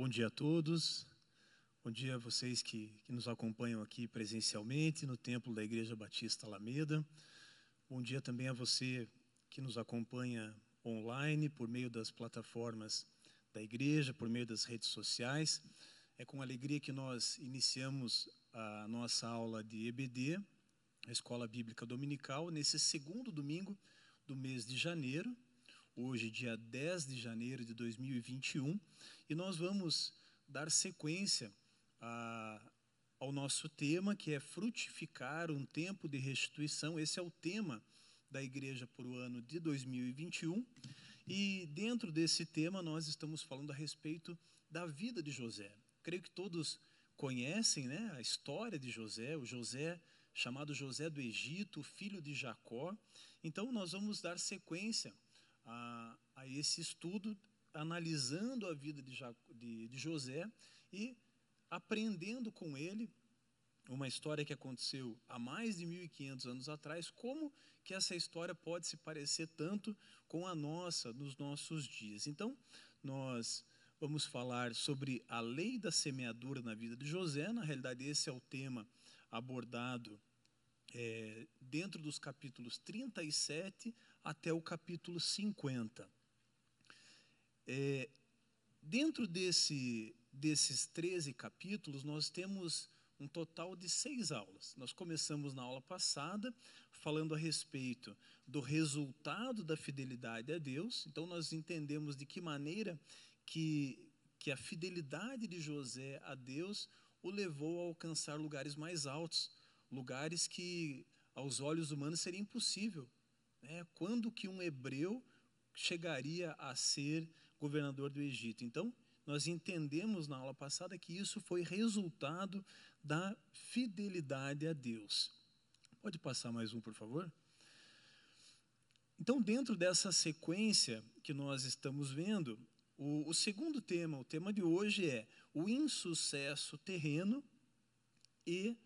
Bom dia a todos. Bom dia a vocês que, que nos acompanham aqui presencialmente no templo da Igreja Batista Alameda. Bom dia também a você que nos acompanha online por meio das plataformas da igreja, por meio das redes sociais. É com alegria que nós iniciamos a nossa aula de EBD, a Escola Bíblica Dominical, nesse segundo domingo do mês de janeiro, hoje, dia 10 de janeiro de 2021, e nós vamos dar sequência a, ao nosso tema, que é frutificar um tempo de restituição. Esse é o tema da igreja para o ano de 2021. E dentro desse tema, nós estamos falando a respeito da vida de José. Creio que todos conhecem né, a história de José, o José chamado José do Egito, filho de Jacó. Então, nós vamos dar sequência a, a esse estudo, analisando a vida de, de, de José e aprendendo com ele uma história que aconteceu há mais de 1500 anos atrás, como que essa história pode se parecer tanto com a nossa nos nossos dias. Então, nós vamos falar sobre a lei da semeadura na vida de José, na realidade esse é o tema abordado é, dentro dos capítulos 37 até o capítulo 50. É, dentro desse, desses 13 capítulos, nós temos um total de seis aulas. Nós começamos na aula passada falando a respeito do resultado da fidelidade a Deus. Então, nós entendemos de que maneira que, que a fidelidade de José a Deus o levou a alcançar lugares mais altos, lugares que aos olhos humanos seria impossível. Né? Quando que um hebreu chegaria a ser governador do Egito? Então, nós entendemos na aula passada que isso foi resultado da fidelidade a Deus. Pode passar mais um, por favor? Então, dentro dessa sequência que nós estamos vendo, o, o segundo tema, o tema de hoje é o insucesso terreno e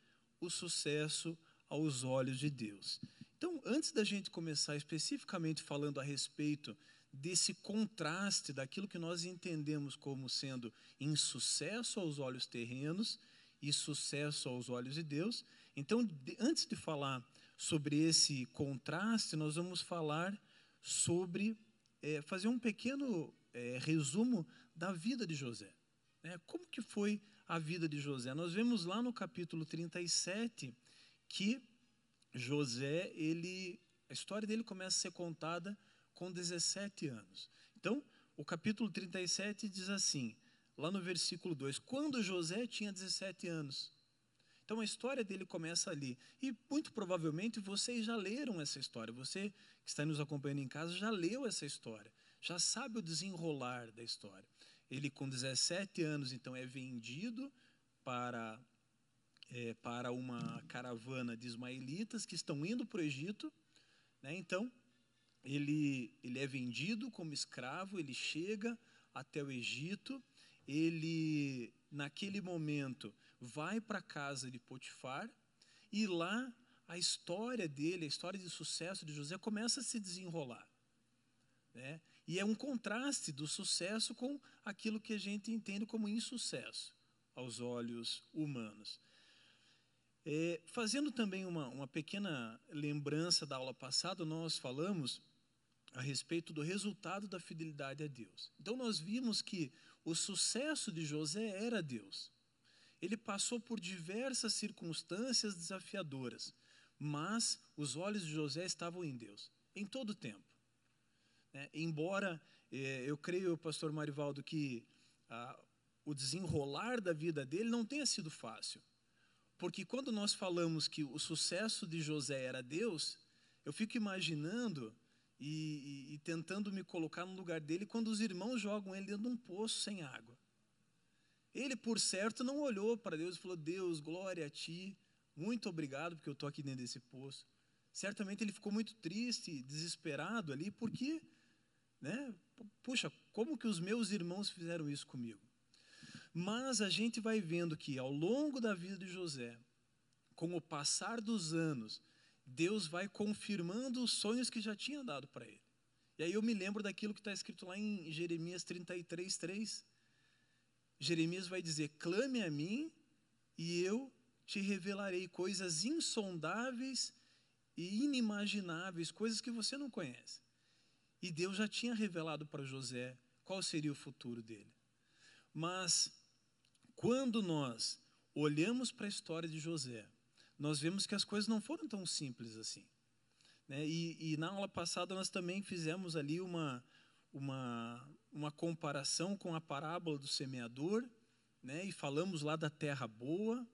o sucesso aos olhos de Deus. Então, antes da gente começar especificamente falando a respeito desse contraste daquilo que nós entendemos como sendo insucesso aos olhos terrenos e sucesso aos olhos de Deus, então, de, antes de falar sobre esse contraste, nós vamos falar sobre, é, fazer um pequeno é, resumo da vida de José. Né? Como que foi a vida de José? Nós vemos lá no capítulo 37 que José, ele, a história dele começa a ser contada com 17 anos. Então, o capítulo 37 diz assim, lá no versículo 2: Quando José tinha 17 anos. Então a história dele começa ali. E muito provavelmente vocês já leram essa história. Você que está nos acompanhando em casa já leu essa história. Já sabe o desenrolar da história. Ele, com 17 anos, então, é vendido para, é, para uma caravana de ismaelitas que estão indo para o Egito. Né? Então, ele, ele é vendido como escravo, ele chega até o Egito, ele, naquele momento, vai para a casa de Potifar, e lá a história dele, a história de sucesso de José começa a se desenrolar. Né? E é um contraste do sucesso com aquilo que a gente entende como insucesso aos olhos humanos. É, fazendo também uma, uma pequena lembrança da aula passada, nós falamos a respeito do resultado da fidelidade a Deus. Então, nós vimos que o sucesso de José era Deus. Ele passou por diversas circunstâncias desafiadoras, mas os olhos de José estavam em Deus, em todo o tempo. É, embora é, eu creio, pastor Marivaldo, que ah, o desenrolar da vida dele não tenha sido fácil. Porque quando nós falamos que o sucesso de José era Deus, eu fico imaginando e, e, e, tentando me colocar no lugar dele quando os irmãos jogam ele dentro de um poço sem água. Ele, por certo, não olhou para Deus e falou: Deus, glória a ti, muito obrigado porque eu estou aqui dentro desse poço. Certamente ele ficou muito triste, desesperado ali, porque, né, puxa, como que os meus irmãos fizeram isso comigo? Mas a gente vai vendo que ao longo da vida de José, com o passar dos anos, Deus vai confirmando os sonhos que já tinha dado para ele. E aí eu me lembro daquilo que está escrito lá em Jeremias 33, 3. Jeremias vai dizer: clame a mim e eu te revelarei coisas insondáveis e inimagináveis, coisas que você não conhece. E Deus já tinha revelado para José qual seria o futuro dele. Mas, quando nós olhamos para a história de José, nós vemos que as coisas não foram tão simples assim. Né? E, e, na aula passada nós também fizemos ali uma, uma, uma comparação com a parábola do semeador, né? e falamos lá da terra boa,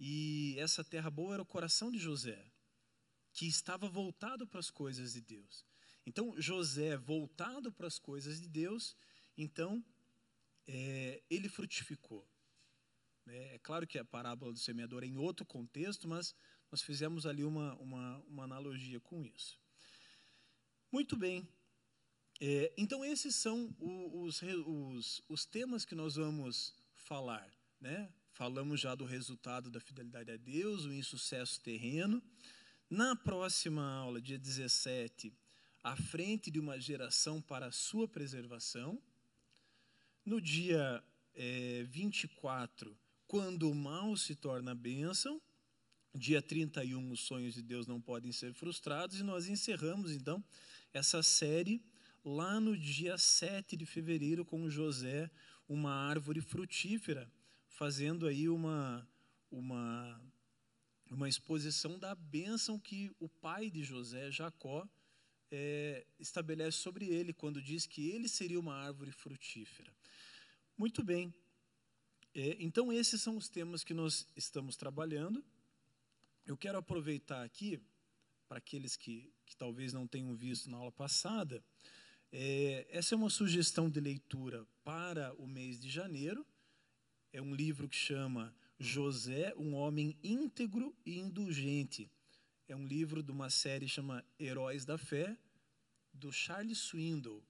e essa terra boa era o coração de José, que estava voltado para as coisas de Deus. Então, José, voltado para as coisas de Deus, então, é, ele frutificou. É, é, claro que a parábola do semeador é em outro contexto, mas nós fizemos ali uma, uma, uma analogia com isso. Muito bem. É, então, esses são os, os, os temas que nós vamos falar. Né? Falamos já do resultado da fidelidade a Deus, o insucesso terreno. Na próxima aula, dia 17, à frente de uma geração para a sua preservação. No dia é, 24, quando o mal se torna bênção. Dia 31, os sonhos de Deus não podem ser frustrados. E nós encerramos, então, essa série lá no dia 7 de fevereiro com José, uma árvore frutífera, fazendo aí uma, uma, uma exposição da bênção que o pai de José, Jacó, é, estabelece sobre ele, quando diz que ele seria uma árvore frutífera. Muito bem. É, então, esses são os temas que nós estamos trabalhando. Eu quero aproveitar aqui, para aqueles que, que talvez não tenham visto na aula passada, é, essa é uma sugestão de leitura para o mês de janeiro. É um livro que chama José, um homem íntegro e indulgente é um livro de uma série chama Heróis da Fé, do Charles Swindoll.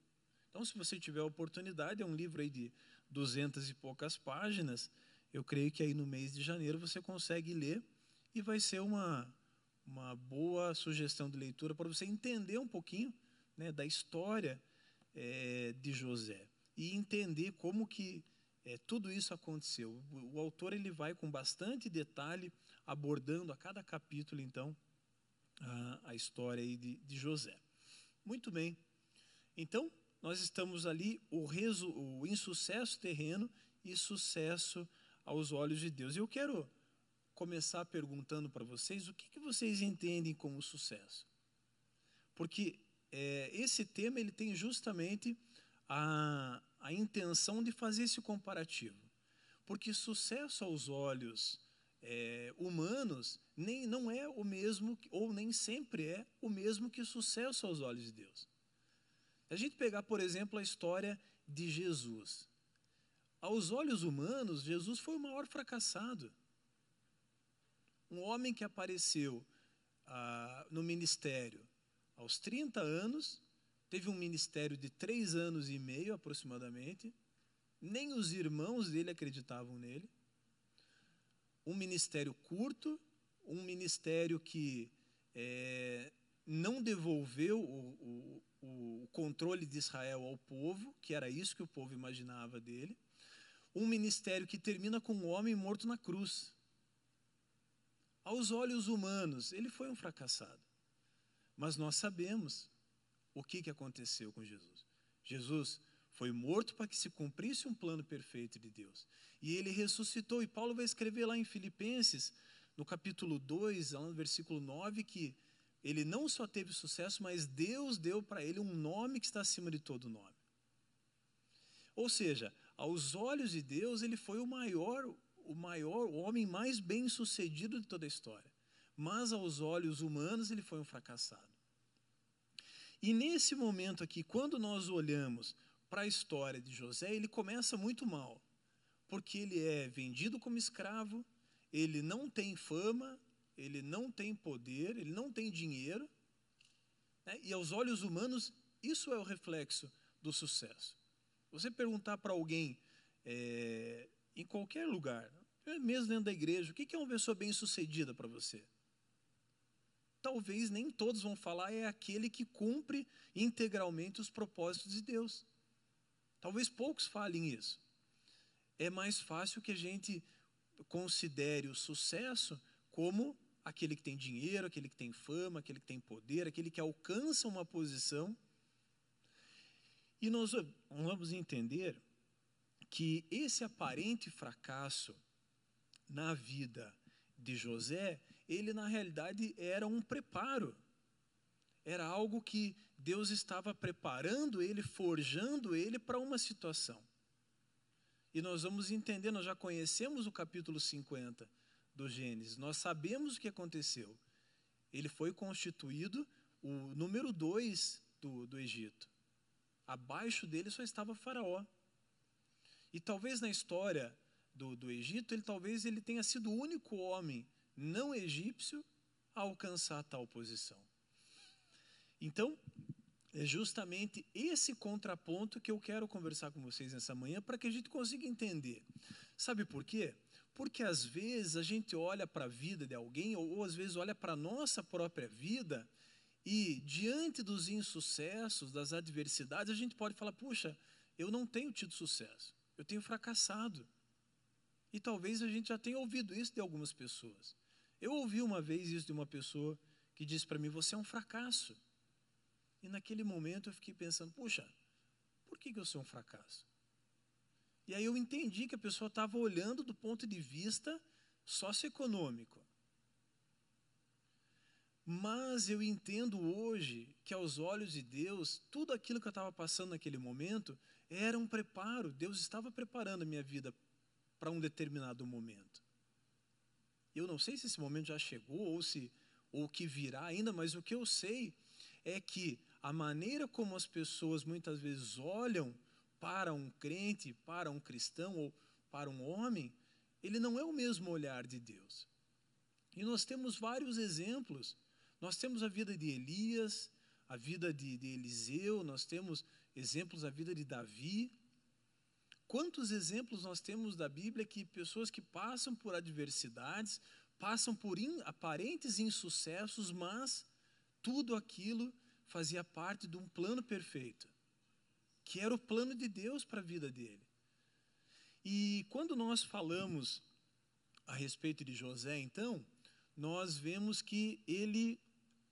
Então, se você tiver a oportunidade, é um livro aí de duzentas e poucas páginas. Eu creio que aí no mês de janeiro você consegue ler e vai ser uma, uma boa sugestão de leitura para você entender um pouquinho né, da história é, de José e entender como que é, tudo isso aconteceu. O, o autor ele vai com bastante detalhe abordando a cada capítulo, então, a, a história de, de, José. Muito bem. Então, nós estamos ali, o, resu, o insucesso terreno e sucesso aos olhos de Deus. Eu quero começar perguntando para vocês o que, que, vocês entendem como sucesso. Porque é, esse tema ele tem justamente a, a intenção de fazer esse comparativo. Porque sucesso aos olhos é, humanos nem não é o mesmo ou nem sempre é o mesmo que sucesso aos olhos de Deus. A gente pegar, por exemplo, a história de Jesus. Aos olhos humanos, Jesus foi o maior fracassado. Um homem que apareceu ah, no ministério aos 30 anos, teve um ministério de três anos e meio aproximadamente, nem os irmãos dele acreditavam nele um ministério curto, um ministério que é, não devolveu o, o, o controle de Israel ao povo, que era isso que o povo imaginava dele, um ministério que termina com um homem morto na cruz. Aos olhos humanos, ele foi um fracassado. Mas nós sabemos o que, que aconteceu com Jesus. Jesus foi morto para que se cumprisse um plano perfeito de Deus. E ele ressuscitou. E Paulo vai escrever lá em Filipenses, no capítulo 2, no versículo 9, que ele não só teve sucesso, mas Deus deu para ele um nome que está acima de todo nome. Ou seja, aos olhos de Deus, ele foi o maior, o maior, o homem mais bem-sucedido de toda a história. Mas aos olhos humanos, ele foi um fracassado. E nesse momento aqui, quando nós olhamos para a história de José, ele começa muito mal, porque ele é vendido como escravo, ele não tem fama, ele não tem poder, ele não tem dinheiro, né? e aos olhos humanos, isso é o reflexo do sucesso. Você perguntar para alguém é, em qualquer lugar, mesmo dentro da igreja, o que é uma pessoa bem-sucedida para você? Talvez nem todos vão falar, é aquele que cumpre integralmente os propósitos de Deus. Talvez poucos falem isso. é mais fácil que a gente considere o sucesso como aquele que tem dinheiro, aquele que tem fama, aquele que tem poder, aquele que alcança uma posição. E nós vamos entender que esse aparente fracasso na vida de José, ele na realidade era um preparo. Era algo que Deus estava preparando ele, forjando ele para uma situação. E nós vamos entender, nós já conhecemos o capítulo 50 do Gênesis, nós sabemos o que aconteceu. Ele foi constituído o número dois do, do Egito. Abaixo dele só estava Faraó. E talvez na história do, do Egito, ele talvez ele tenha sido o único homem não egípcio a alcançar tal posição. Então, é justamente esse contraponto que eu quero conversar com vocês nessa manhã para que a gente consiga entender. Sabe por quê? Porque às vezes a gente olha para a vida de alguém, ou, ou às vezes olha para a nossa própria vida, e diante dos insucessos, das adversidades, a gente pode falar: puxa, eu não tenho tido sucesso, eu tenho fracassado. E talvez a gente já tenha ouvido isso de algumas pessoas. Eu ouvi uma vez isso de uma pessoa que disse para mim: Você é um fracasso. E naquele momento eu fiquei pensando: Puxa, por que, que eu sou um fracasso? E aí eu entendi que a pessoa estava olhando do ponto de vista socioeconômico. Mas eu entendo hoje que, aos olhos de Deus, tudo aquilo que eu estava passando naquele momento era um preparo. Deus estava preparando a minha vida para um determinado momento. Eu não sei se esse momento já chegou ou se ou que virá ainda, mas o que eu sei é que a maneira como as pessoas muitas vezes olham para um crente, para um cristão ou para um homem, ele não é o mesmo olhar de Deus. E nós temos vários exemplos. Nós temos a vida de Elias, a vida de, de Eliseu, nós temos exemplos da vida de Davi, Quantos exemplos nós temos da Bíblia que pessoas que passam por adversidades, passam por in, aparentes insucessos, mas tudo aquilo fazia parte de um plano perfeito, que era o plano de Deus para a vida dele. E quando nós falamos a respeito de José, então, nós vemos que ele,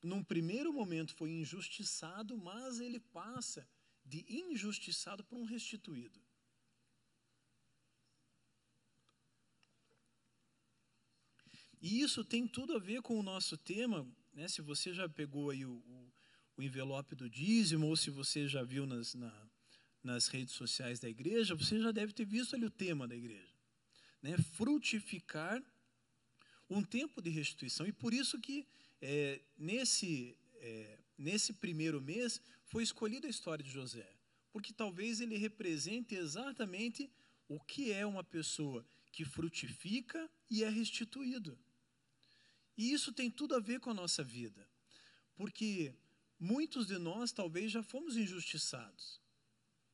num primeiro momento, foi injustiçado, mas ele passa de injustiçado para um restituído. E isso tem tudo a ver com o nosso tema, né? se você já pegou aí o, o, o envelope do dízimo, ou se você já viu nas, na, nas redes sociais da igreja, você já deve ter visto ali o tema da igreja. Né? Frutificar um tempo de restituição. E por isso que é, nesse, é, nesse primeiro mês foi escolhida a história de José. Porque talvez ele represente exatamente o que é uma pessoa que frutifica e é restituído. E isso tem tudo a ver com a nossa vida, porque muitos de nós talvez já fomos injustiçados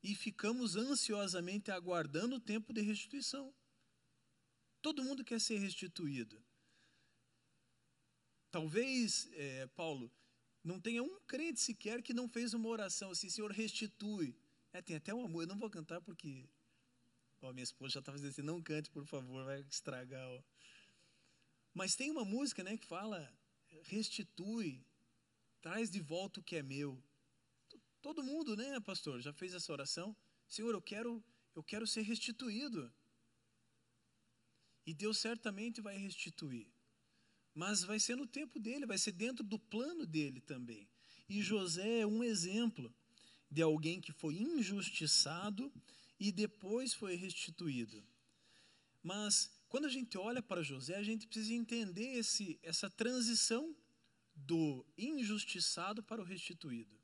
e ficamos ansiosamente aguardando o tempo de restituição. Todo mundo quer ser restituído. Talvez, é, Paulo, não tenha um crente sequer que não fez uma oração assim, Senhor, restitui. É, tem até uma música, eu não vou cantar porque ó, minha esposa já está fazendo assim, não cante, por favor, vai estragar. Ó. Mas tem uma música né, que fala: restitui, traz de volta o que é meu. Todo mundo, né, pastor, já fez essa oração? Senhor, eu quero, eu quero ser restituído. E Deus certamente vai restituir. Mas vai ser no tempo dele, vai ser dentro do plano dele também. E José é um exemplo de alguém que foi injustiçado e depois foi restituído. Mas quando a gente olha para José, a gente precisa entender esse, essa transição do injustiçado para o restituído.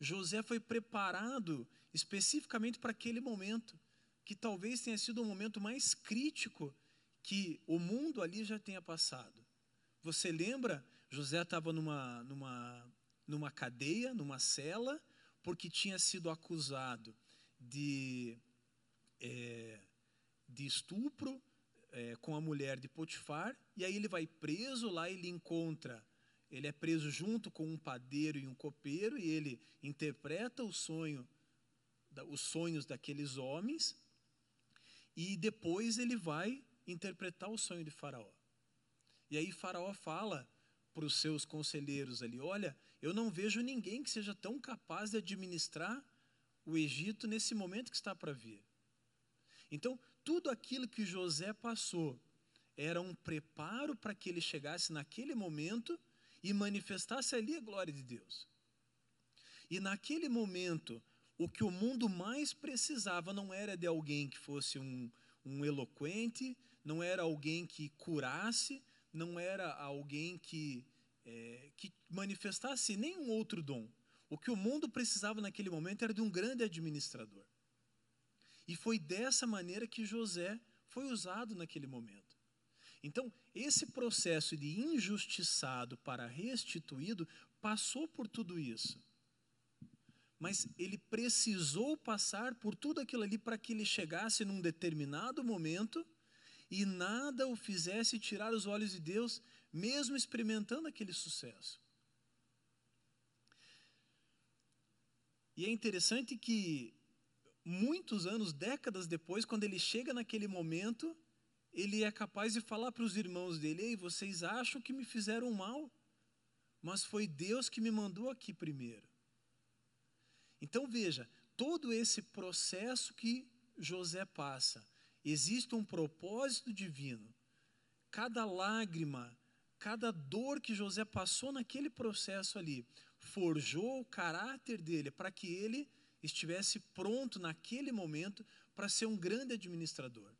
José foi preparado especificamente para aquele momento, que talvez tenha sido o momento mais crítico que o mundo ali já tenha passado. Você lembra? José estava numa, numa, numa cadeia, numa cela, porque tinha sido acusado de, é, de estupro, é, com a mulher de Potifar, e aí ele vai preso, lá ele encontra, ele é preso junto com um padeiro e um copeiro, e ele interpreta o sonho, os sonhos daqueles homens, e depois ele vai interpretar o sonho de Faraó. E aí Faraó fala para os seus conselheiros ali: Olha, eu não vejo ninguém que seja tão capaz de administrar o Egito nesse momento que está para vir. Então, tudo aquilo que José passou era um preparo para que ele chegasse naquele momento e manifestasse ali a glória de Deus. E naquele momento, o que o mundo mais precisava não era de alguém que fosse um, um eloquente, não era alguém que curasse, não era alguém que, é, que manifestasse nenhum outro dom. O que o mundo precisava naquele momento era de um grande administrador. E foi dessa maneira que José foi usado naquele momento. Então, esse processo de injustiçado para restituído passou por tudo isso. Mas ele precisou passar por tudo aquilo ali para que ele chegasse num determinado momento e nada o fizesse tirar os olhos de Deus, mesmo experimentando aquele sucesso. E é interessante que muitos anos, décadas depois, quando ele chega naquele momento, ele é capaz de falar para os irmãos dele: Ei, vocês acham que me fizeram mal, mas foi Deus que me mandou aqui primeiro. Então veja, todo esse processo que José passa, existe um propósito divino. Cada lágrima, cada dor que José passou naquele processo ali, forjou o caráter dele para que ele estivesse pronto naquele momento para ser um grande administrador.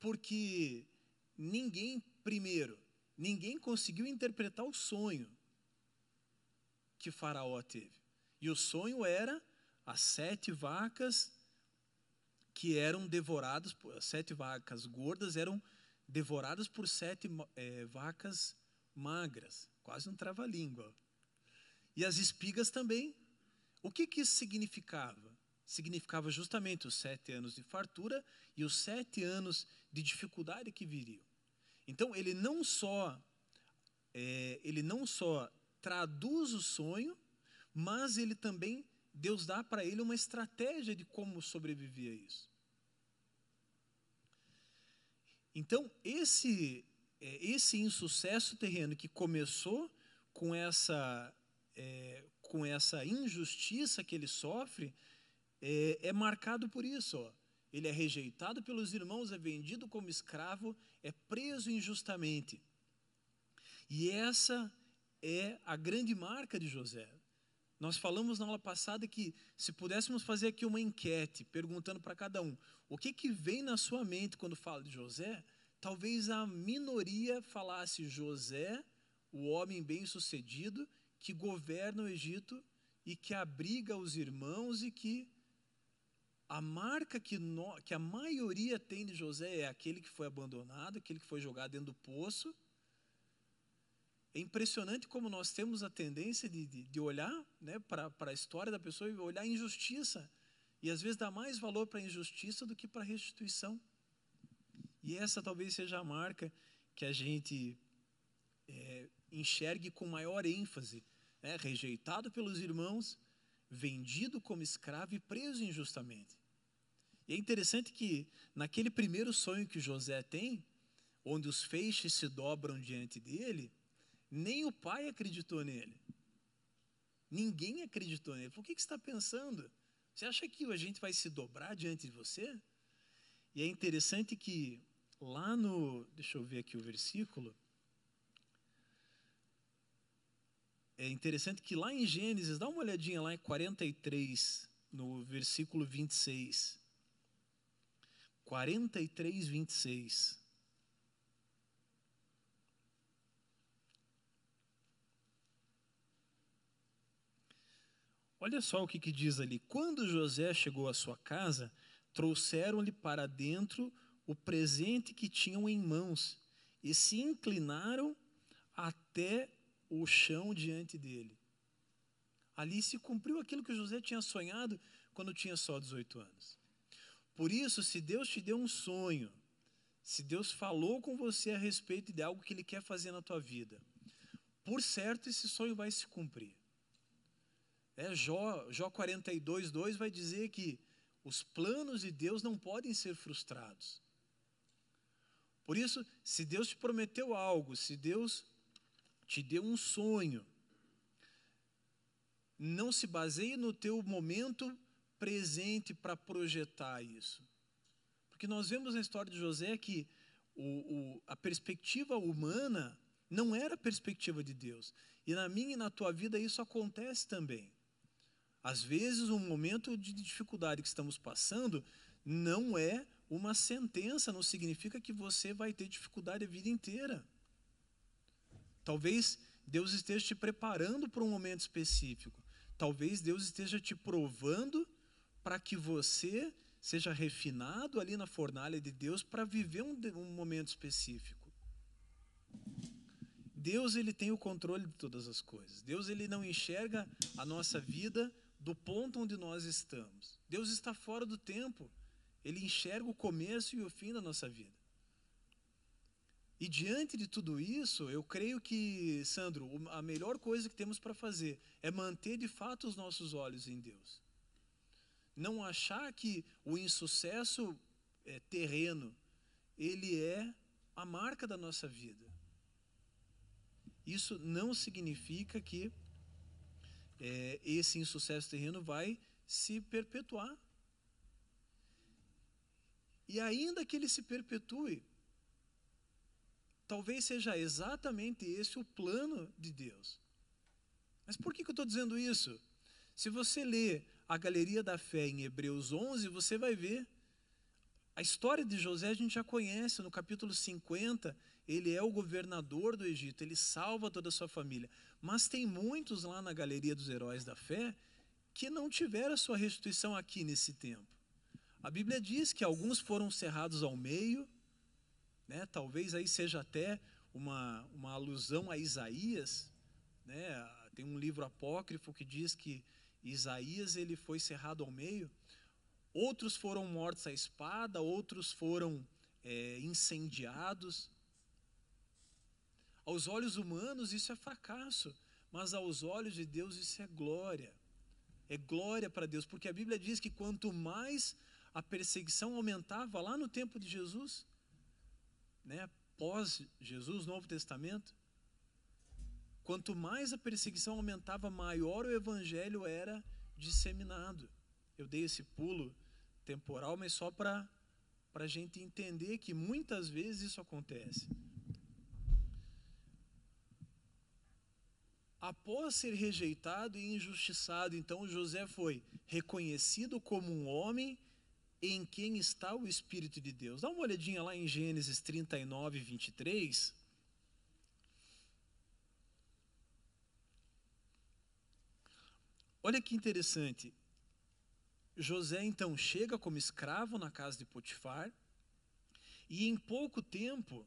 Porque ninguém, primeiro, ninguém conseguiu interpretar o sonho que Faraó teve. E o sonho era as sete vacas que eram devoradas, as sete vacas gordas eram devoradas por sete é, vacas magras, quase um trava-língua. E as espigas também. O que, que isso significava? Significava justamente os sete anos de fartura e os sete anos de dificuldade que viriam. Então ele não só é, ele não só traduz o sonho, mas ele também Deus dá para ele uma estratégia de como sobreviver a isso. Então, esse, é, esse insucesso terreno que começou com essa, é, com essa injustiça que ele sofre, é, é marcado por isso. Ele é rejeitado pelos irmãos, é vendido como escravo, é preso injustamente. E essa é a grande marca de José. Nós falamos na aula passada que se pudéssemos fazer aqui uma enquete perguntando para cada um o que, que vem na sua mente quando fala de José, talvez a minoria falasse José, o homem bem-sucedido que governa o Egito e que abriga os irmãos e que a marca que, no, que a maioria tem de José é aquele que foi abandonado, aquele que foi jogado dentro do poço é impressionante como nós temos a tendência de, de, de olhar né, para a história da pessoa e olhar a injustiça. E às vezes dá mais valor para a injustiça do que para a restituição. E essa talvez seja a marca que a gente é, enxergue com maior ênfase. Né? Rejeitado pelos irmãos, vendido como escravo e preso injustamente. E é interessante que naquele primeiro sonho que José tem, onde os feixes se dobram diante dele, nem o pai acreditou nele. Ninguém acreditou nele. Por que, que você está pensando? Você acha que a gente vai se dobrar diante de você? E é interessante que lá no. Deixa eu ver aqui o versículo. É interessante que lá em Gênesis, dá uma olhadinha lá em 43, no versículo 26. 43, 26. Olha só o que, que diz ali. Quando José chegou à sua casa, trouxeram-lhe para dentro o presente que tinham em mãos e se inclinaram até o chão diante dele. Ali se cumpriu aquilo que José tinha sonhado quando tinha só 18 anos. Por isso, se Deus te deu um sonho, se Deus falou com você a respeito de algo que Ele quer fazer na tua vida, por certo esse sonho vai se cumprir. É, Jó, Jó 42, 2 vai dizer que Os planos de Deus não podem ser frustrados. Por isso, se Deus te prometeu algo, se Deus te deu um sonho, não se baseie no teu momento presente para projetar isso. Porque nós vemos na história de José que o, o, a perspectiva humana não era a perspectiva de Deus. E na minha e na tua vida isso acontece também. Às vezes, um momento de dificuldade que estamos passando não é uma sentença, não significa que você vai ter dificuldade a vida inteira. Talvez Deus esteja te preparando para um momento específico. Talvez Deus esteja te provando para que você seja refinado ali na fornalha de Deus para viver um, um momento específico. Deus ele tem o controle de todas as coisas. Deus ele não enxerga a nossa vida do ponto onde nós estamos. Deus está fora do tempo. Ele enxerga o começo e o fim da nossa vida. E diante de tudo isso, eu creio que, Sandro, a melhor coisa que temos para fazer é manter de fato os nossos olhos em Deus. Não achar que o insucesso é, terreno, ele é a marca da nossa vida. Isso não significa que é, esse insucesso terreno vai se perpetuar. E ainda que ele se perpetue, talvez seja exatamente esse o plano de Deus. Mas por que, que eu estou dizendo isso? Se você ler a Galeria da Fé em Hebreus 11, você vai ver. A história de José a gente já conhece, no capítulo 50, ele é o governador do Egito, ele salva toda a sua família. Mas tem muitos lá na Galeria dos Heróis da Fé que não tiveram a sua restituição aqui nesse tempo. A Bíblia diz que alguns foram cerrados ao meio, né? talvez aí seja até uma, uma alusão a Isaías. Né? Tem um livro apócrifo que diz que Isaías ele foi cerrado ao meio. Outros foram mortos à espada, outros foram é, incendiados. Aos olhos humanos isso é fracasso, mas aos olhos de Deus isso é glória. É glória para Deus, porque a Bíblia diz que quanto mais a perseguição aumentava lá no tempo de Jesus, né, pós Jesus, Novo Testamento, quanto mais a perseguição aumentava, maior o evangelho era disseminado. Eu dei esse pulo temporal, mas só para a gente entender que muitas vezes isso acontece. Após ser rejeitado e injustiçado, então José foi reconhecido como um homem em quem está o Espírito de Deus. Dá uma olhadinha lá em Gênesis 39, 23. Olha que interessante. José então chega como escravo na casa de Potifar, e em pouco tempo,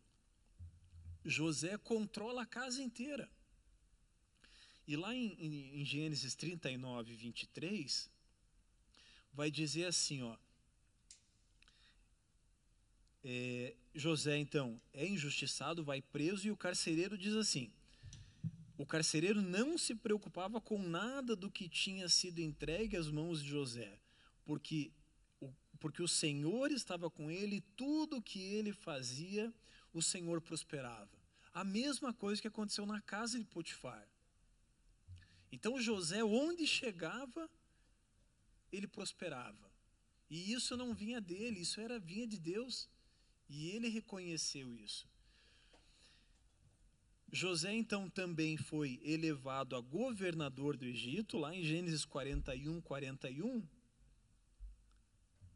José controla a casa inteira. E lá em, em, em Gênesis 39, 23, vai dizer assim: ó, é, José, então, é injustiçado, vai preso, e o carcereiro diz assim: o carcereiro não se preocupava com nada do que tinha sido entregue às mãos de José, porque o, porque o Senhor estava com ele e tudo que ele fazia, o Senhor prosperava. A mesma coisa que aconteceu na casa de Potifar. Então José, onde chegava, ele prosperava. E isso não vinha dele, isso era vinha de Deus. E ele reconheceu isso. José então também foi elevado a governador do Egito, lá em Gênesis 41, 41.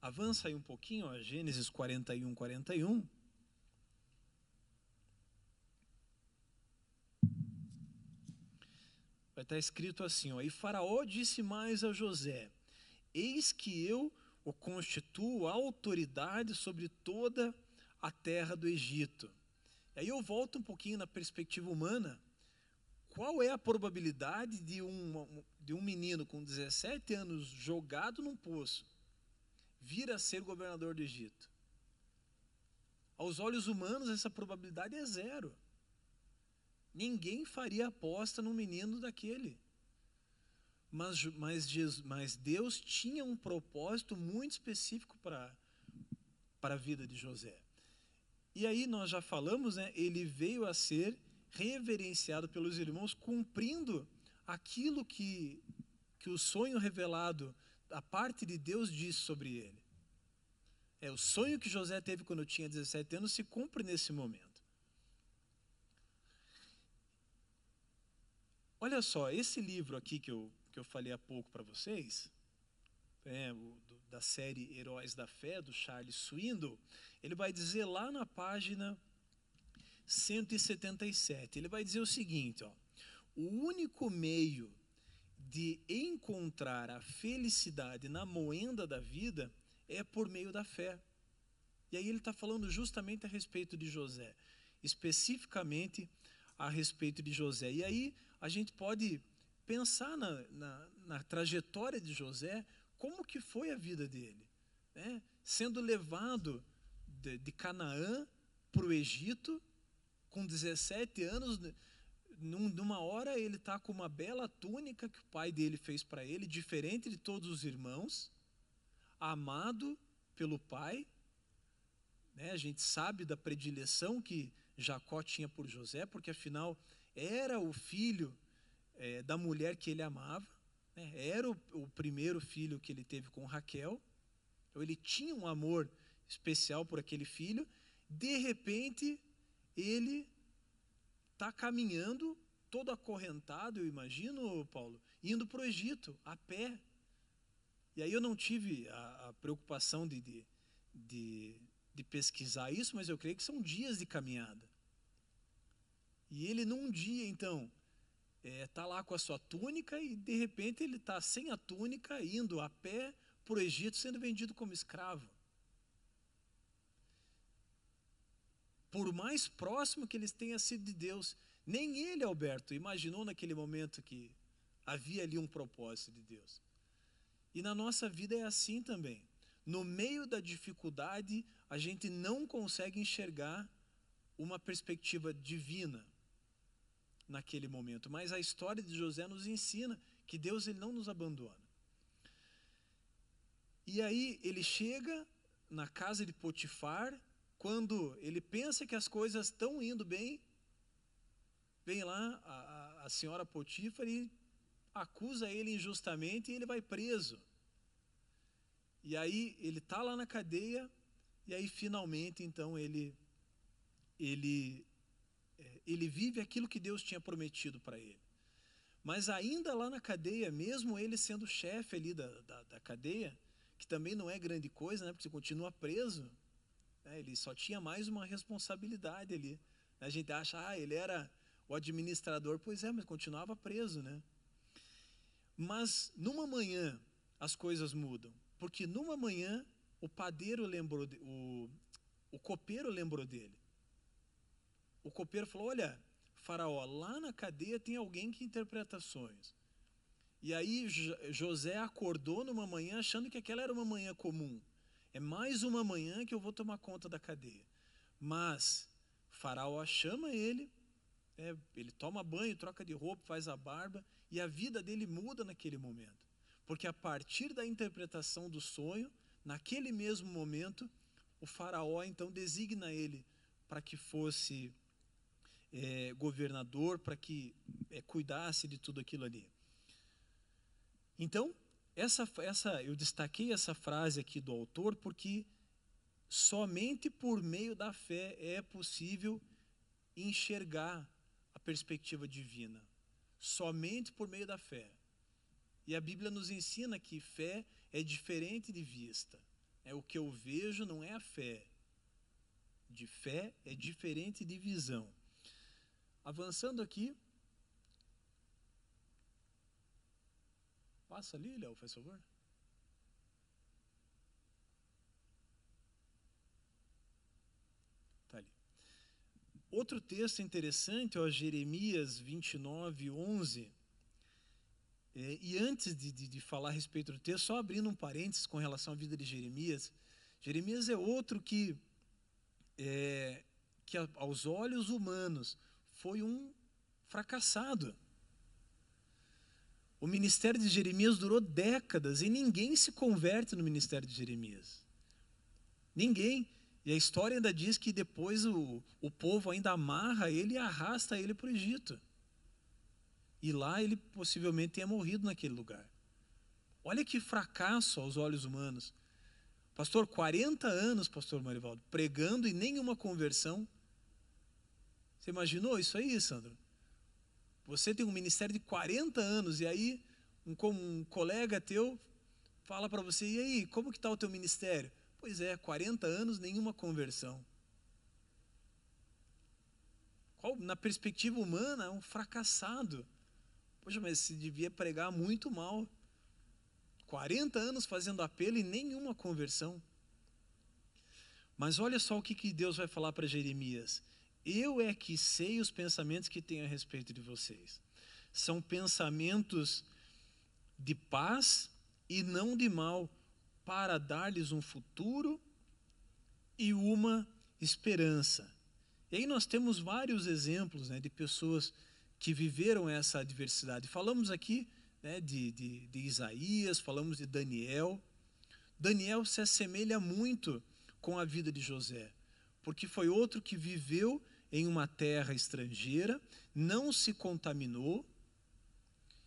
Avança aí um pouquinho, ó, Gênesis 41, 41. Vai estar escrito assim: ó, E Faraó disse mais a José: Eis que eu o constituo autoridade sobre toda a a terra do Egito. Aí eu volto um pouquinho na perspectiva humana. Qual é a probabilidade de um, de um menino com 17 anos jogado num poço vir a ser governador do Egito? Aos olhos humanos, essa probabilidade é zero. Ninguém faria aposta num menino daquele. mas, mas, mas Deus tinha um propósito muito específico para a vida de José. E aí nós já falamos, né, ele veio a ser reverenciado pelos irmãos, cumprindo aquilo que, que o sonho revelado a parte de Deus diz sobre ele. É o sonho que José teve quando tinha 17 anos se cumpre nesse momento. Olha só, esse livro aqui que eu, que eu falei há pouco para vocês, é, o, da série Heróis da Fé, do Charles Swindoll, ele vai dizer lá na página 177, ele vai dizer o seguinte, ó, o único meio de encontrar a felicidade na moenda da vida é por meio da fé. E aí ele está falando justamente a respeito de José, especificamente a respeito de José. E aí a gente pode pensar na, na, na trajetória de José, como que foi a vida dele, né? sendo levado de, de Canaã para o Egito com 17 anos, num, numa hora ele está com uma bela túnica que o pai dele fez para ele, diferente de todos os irmãos, amado pelo pai. Né? A gente sabe da predileção que Jacó tinha por José, porque afinal era o filho é, da mulher que ele amava, né? era o, o primeiro filho que ele teve com Raquel. Então ele tinha um amor especial por aquele filho. De repente, ele está caminhando, todo acorrentado, eu imagino, Paulo, indo para o Egito, a pé. E aí eu não tive a, a preocupação de, de, de, de pesquisar isso, mas eu creio que são dias de caminhada. E ele, num dia, então, está é, tá lá com a sua túnica e, de repente, ele está sem a túnica, indo a pé para o Egito, sendo vendido como escravo. por mais próximo que eles tenham sido de Deus, nem ele, Alberto, imaginou naquele momento que havia ali um propósito de Deus. E na nossa vida é assim também. No meio da dificuldade, a gente não consegue enxergar uma perspectiva divina naquele momento. Mas a história de José nos ensina que Deus ele não nos abandona. E aí ele chega na casa de Potifar quando ele pensa que as coisas estão indo bem, vem lá a, a senhora Potífar e acusa ele injustamente e ele vai preso. E aí ele está lá na cadeia e aí finalmente então ele ele ele vive aquilo que Deus tinha prometido para ele. Mas ainda lá na cadeia, mesmo ele sendo chefe ali da, da, da cadeia, que também não é grande coisa, né, porque você continua preso, né? Ele só tinha mais uma responsabilidade ali. A gente acha, ah, ele era o administrador. Pois é, mas continuava preso, né? Mas numa manhã as coisas mudam. Porque numa manhã o padeiro lembrou, de, o, o copeiro lembrou dele. O copeiro falou: Olha, Faraó, lá na cadeia tem alguém que interpreta sonhos. E aí José acordou numa manhã achando que aquela era uma manhã comum. É mais uma manhã que eu vou tomar conta da cadeia. Mas Faraó chama ele, é, ele toma banho, troca de roupa, faz a barba, e a vida dele muda naquele momento. Porque a partir da interpretação do sonho, naquele mesmo momento, o Faraó então designa ele para que fosse é, governador, para que é, cuidasse de tudo aquilo ali. Então, essa, essa, eu destaquei essa frase aqui do autor porque somente por meio da fé é possível enxergar a perspectiva divina. Somente por meio da fé. E a Bíblia nos ensina que fé é diferente de vista. É o que eu vejo não é a fé. De fé é diferente de visão. Avançando aqui, Passa ali, Léo, faz favor. Tá ali. Outro texto interessante, ó, Jeremias 29, 11. É, e antes de, de, de, falar a respeito do texto, só abrindo um parênteses com relação à vida de Jeremias. Jeremias é outro que, é, que aos olhos humanos foi um fracassado. O ministério de Jeremias durou décadas e ninguém se converte no ministério de Jeremias. Ninguém. E a história ainda diz que depois o, o povo ainda amarra ele e arrasta ele para o Egito. E lá ele possivelmente tenha morrido naquele lugar. Olha que fracasso aos olhos humanos. Pastor, 40 anos, pastor Marivaldo, pregando e nenhuma conversão. Você imaginou isso aí, Sandro? Você tem um ministério de 40 anos e aí um, um colega teu fala para você, e aí, como que está o teu ministério? Pois é, 40 anos, nenhuma conversão. Qual, na perspectiva humana, é um fracassado. Poxa, mas se devia pregar muito mal. 40 anos fazendo apelo e nenhuma conversão. Mas olha só o que, que Deus vai falar para Jeremias. Eu é que sei os pensamentos que tenho a respeito de vocês. São pensamentos de paz e não de mal, para dar-lhes um futuro e uma esperança. E aí nós temos vários exemplos né, de pessoas que viveram essa adversidade. Falamos aqui né, de, de, de Isaías, falamos de Daniel. Daniel se assemelha muito com a vida de José, porque foi outro que viveu em uma terra estrangeira, não se contaminou,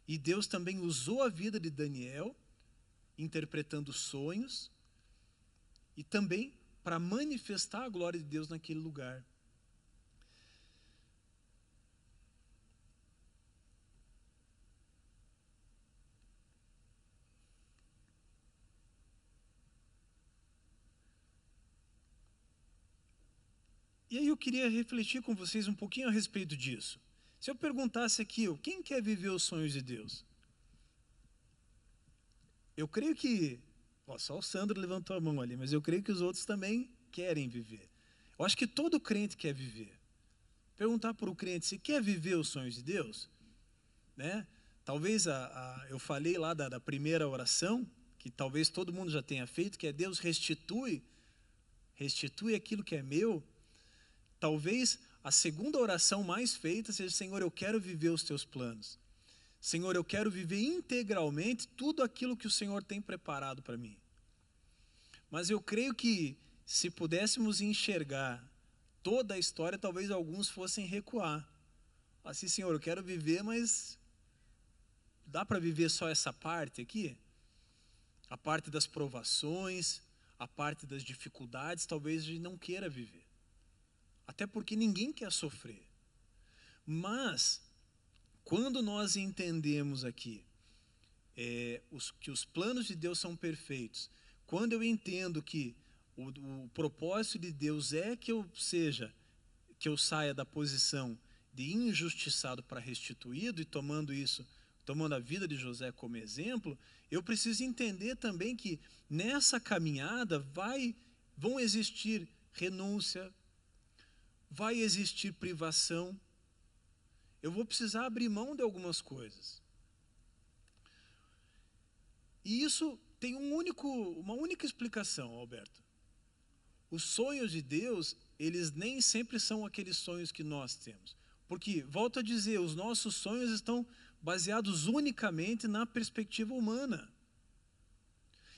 e Deus também usou a vida de Daniel, interpretando sonhos, e também para manifestar a glória de Deus naquele lugar. E aí eu queria refletir com vocês um pouquinho a respeito disso. Se eu perguntasse aqui, quem quer viver os sonhos de Deus? Eu creio que, ó, só o Sandro levantou a mão ali, mas eu creio que os outros também querem viver. Eu acho que todo crente quer viver. Perguntar para o crente se quer viver os sonhos de Deus, né? Talvez a, a eu falei lá da, da primeira oração, que talvez todo mundo já tenha feito, que é Deus restitui, restitui aquilo que é meu, Talvez a segunda oração mais feita seja: Senhor, eu quero viver os teus planos. Senhor, eu quero viver integralmente tudo aquilo que o Senhor tem preparado para mim. Mas eu creio que se pudéssemos enxergar toda a história, talvez alguns fossem recuar. Assim, Senhor, eu quero viver, mas dá para viver só essa parte aqui? A parte das provações, a parte das dificuldades, talvez a gente não queira viver. Até porque ninguém quer sofrer. Mas, quando nós entendemos aqui é, os, que os planos de Deus são perfeitos, quando eu entendo que o, o propósito de Deus é que eu seja, que eu saia da posição de injustiçado para restituído e tomando isso, tomando a vida de José como exemplo, eu preciso entender também que nessa caminhada vai vão existir renúncia, vai existir privação. Eu vou precisar abrir mão de algumas coisas. E isso tem um único, uma única explicação, Alberto. Os sonhos de Deus, eles nem sempre são aqueles sonhos que nós temos. Porque, volto a dizer, os nossos sonhos estão baseados unicamente na perspectiva humana.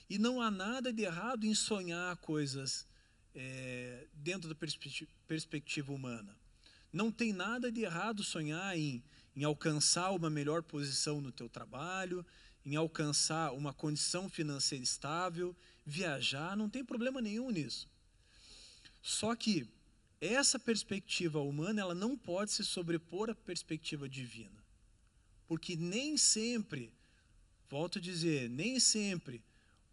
E não há nada de errado em sonhar coisas é, dentro da perspectiva humana. Não tem nada de errado sonhar em, em alcançar uma melhor posição no teu trabalho, em alcançar uma condição financeira estável, viajar, não tem problema nenhum nisso. Só que essa perspectiva humana, ela não pode se sobrepor à perspectiva divina. Porque nem sempre, volto a dizer, nem sempre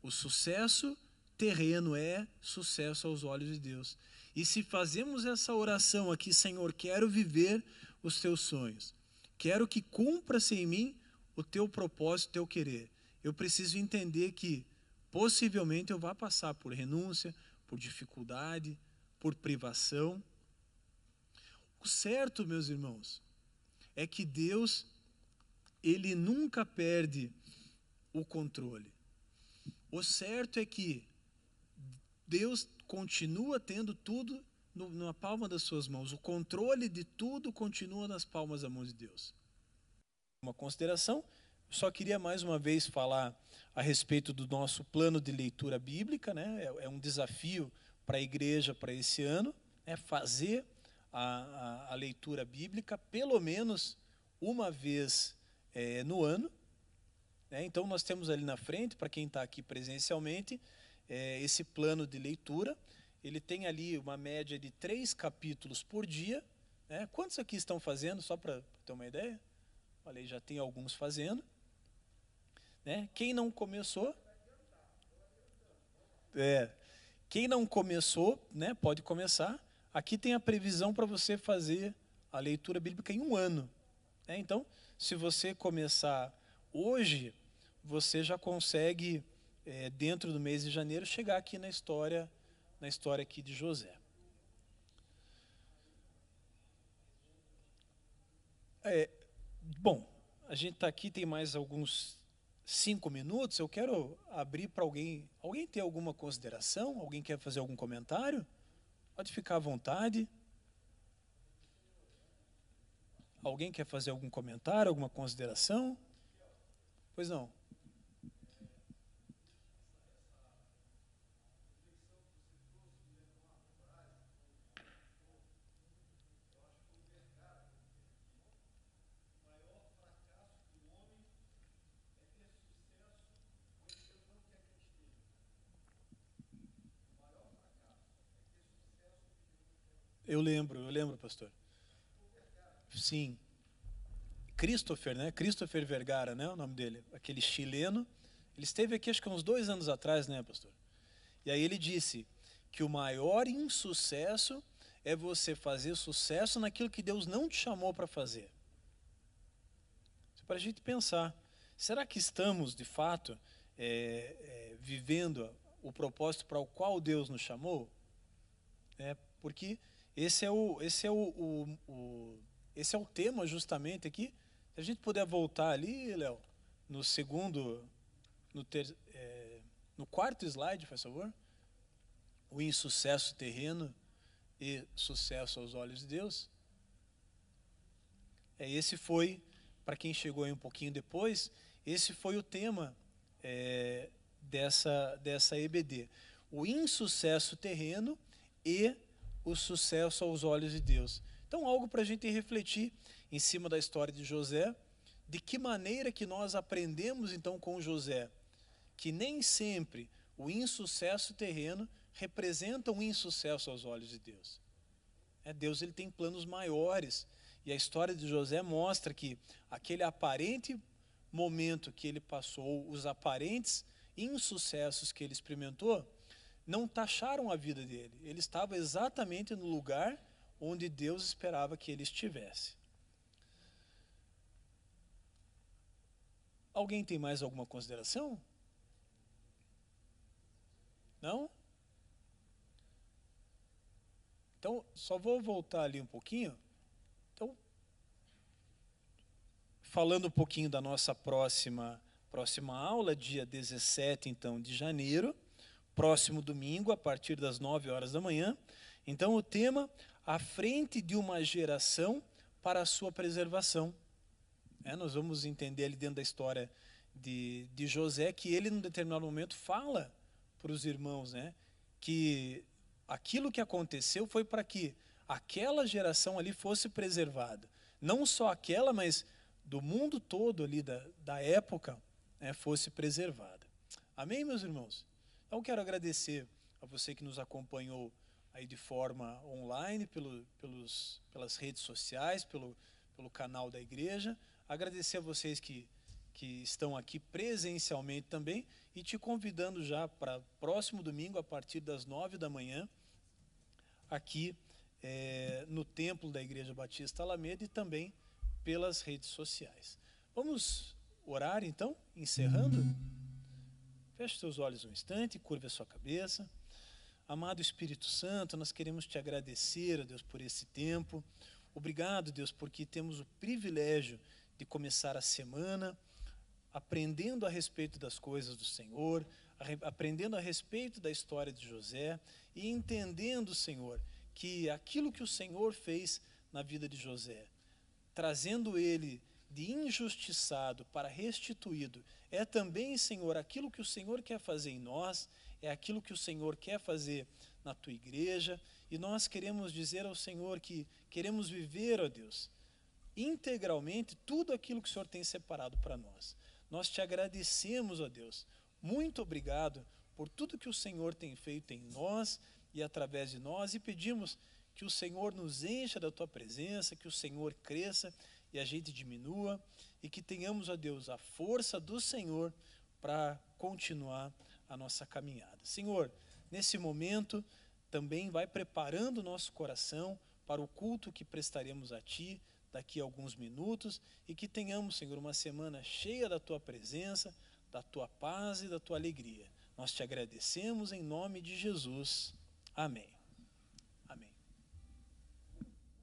o sucesso terreno é sucesso aos olhos de Deus. E se fazemos essa oração aqui, Senhor, quero viver os teus sonhos, quero que cumpra-se em mim o teu propósito, o teu querer. Eu preciso entender que possivelmente eu vá passar por renúncia, por dificuldade, por privação. O certo, meus irmãos, é que Deus ele nunca perde o controle. O certo é que Deus continua tendo tudo no, na palma das suas mãos. O controle de tudo continua nas palmas da mão de Deus. Uma consideração, Só queria mais uma vez falar a respeito do nosso plano de leitura bíblica, né? É, é um desafio para a igreja para esse ano, é fazer a, a, a, leitura bíblica pelo menos uma vez é, no ano. Né? Então nós temos ali na frente, para quem está aqui presencialmente, é, esse plano de leitura. Ele tem ali uma média de três capítulos por dia. Né? Quantos aqui estão fazendo, só para ter uma ideia? Olha aí, já tem alguns fazendo. Né? Quem não começou, é, quem não começou, né, pode começar. Aqui tem a previsão para você fazer a leitura bíblica em um ano. Né? Então, se você começar hoje, você já consegue, é, dentro do mês de janeiro, chegar aqui na história, na história aqui de José. É, bom, a gente está aqui, tem mais alguns cinco minutos, eu quero abrir para alguém. Alguém tem alguma consideração? Alguém quer fazer algum comentário? Pode ficar à vontade. Alguém quer fazer algum comentário, alguma consideração? Pois não. Eu lembro, eu lembro, pastor. Sim. Christopher, né? Christopher Vergara, né? O nome dele, aquele chileno. Ele esteve aqui acho que uns dois anos atrás, né, pastor? E aí ele disse que o maior insucesso é você fazer sucesso naquilo que Deus não te chamou para fazer. É para a gente pensar, será que estamos de fato é, é, vivendo o propósito para o qual Deus nos chamou? É, porque esse é o, esse é o, o, o, esse é o tema justamente aqui. Se a gente puder voltar ali, Léo, no segundo, no, ter, é, no quarto slide, por favor. O insucesso terreno e sucesso aos olhos de Deus. É, esse foi, para quem chegou aí um pouquinho depois, esse foi o tema é, dessa, dessa EBD. O insucesso terreno e o sucesso aos olhos de Deus. Então, algo para a gente refletir em cima da história de José, de que maneira que nós aprendemos então com José, que nem sempre o insucesso terreno representa um insucesso aos olhos de Deus. É, Deus ele tem planos maiores e a história de José mostra que aquele aparente momento que ele passou, os aparentes insucessos que ele experimentou, não taxaram a vida dele. Ele estava exatamente no lugar onde Deus esperava que ele estivesse. Alguém tem mais alguma consideração? Não? Então, só vou voltar ali um pouquinho. Então, falando um pouquinho da nossa próxima próxima aula, dia 17 então de janeiro próximo domingo, a partir das 9 horas da manhã. Então, o tema, à frente de uma geração para a sua preservação. É, nós vamos entender ali dentro da história de, de José que ele, num determinado momento, fala para os irmãos né, que aquilo que aconteceu foi para que aquela geração ali fosse preservada. Não só aquela, mas do mundo todo ali da, da época né, fosse preservada. Amém, meus irmãos? Então, quero agradecer a você que nos acompanhou aí de forma online, pelo, pelos, pelas redes sociais, pelo, pelo canal da igreja. Agradecer a vocês que, que estão aqui presencialmente também e te convidando já para próximo domingo, a partir das nove da manhã, aqui é, no templo da Igreja Batista Alameda e também pelas redes sociais. Vamos orar então, encerrando? Feche seus olhos um instante, curva a sua cabeça. Amado Espírito Santo, nós queremos te agradecer, Deus, por esse tempo. Obrigado, Deus, porque temos o privilégio de começar a semana aprendendo a respeito das coisas do Senhor, aprendendo a respeito da história de José e entendendo, Senhor, que aquilo que o Senhor fez na vida de José, trazendo ele de injustiçado para restituído é também, Senhor, aquilo que o Senhor quer fazer em nós, é aquilo que o Senhor quer fazer na tua igreja, e nós queremos dizer ao Senhor que queremos viver, ó Deus, integralmente tudo aquilo que o Senhor tem separado para nós. Nós te agradecemos, ó Deus. Muito obrigado por tudo que o Senhor tem feito em nós e através de nós e pedimos que o Senhor nos encha da tua presença, que o Senhor cresça e a gente diminua e que tenhamos, ó Deus, a força do Senhor para continuar a nossa caminhada. Senhor, nesse momento também vai preparando o nosso coração para o culto que prestaremos a Ti daqui a alguns minutos e que tenhamos, Senhor, uma semana cheia da Tua presença, da Tua paz e da Tua alegria. Nós te agradecemos em nome de Jesus. Amém.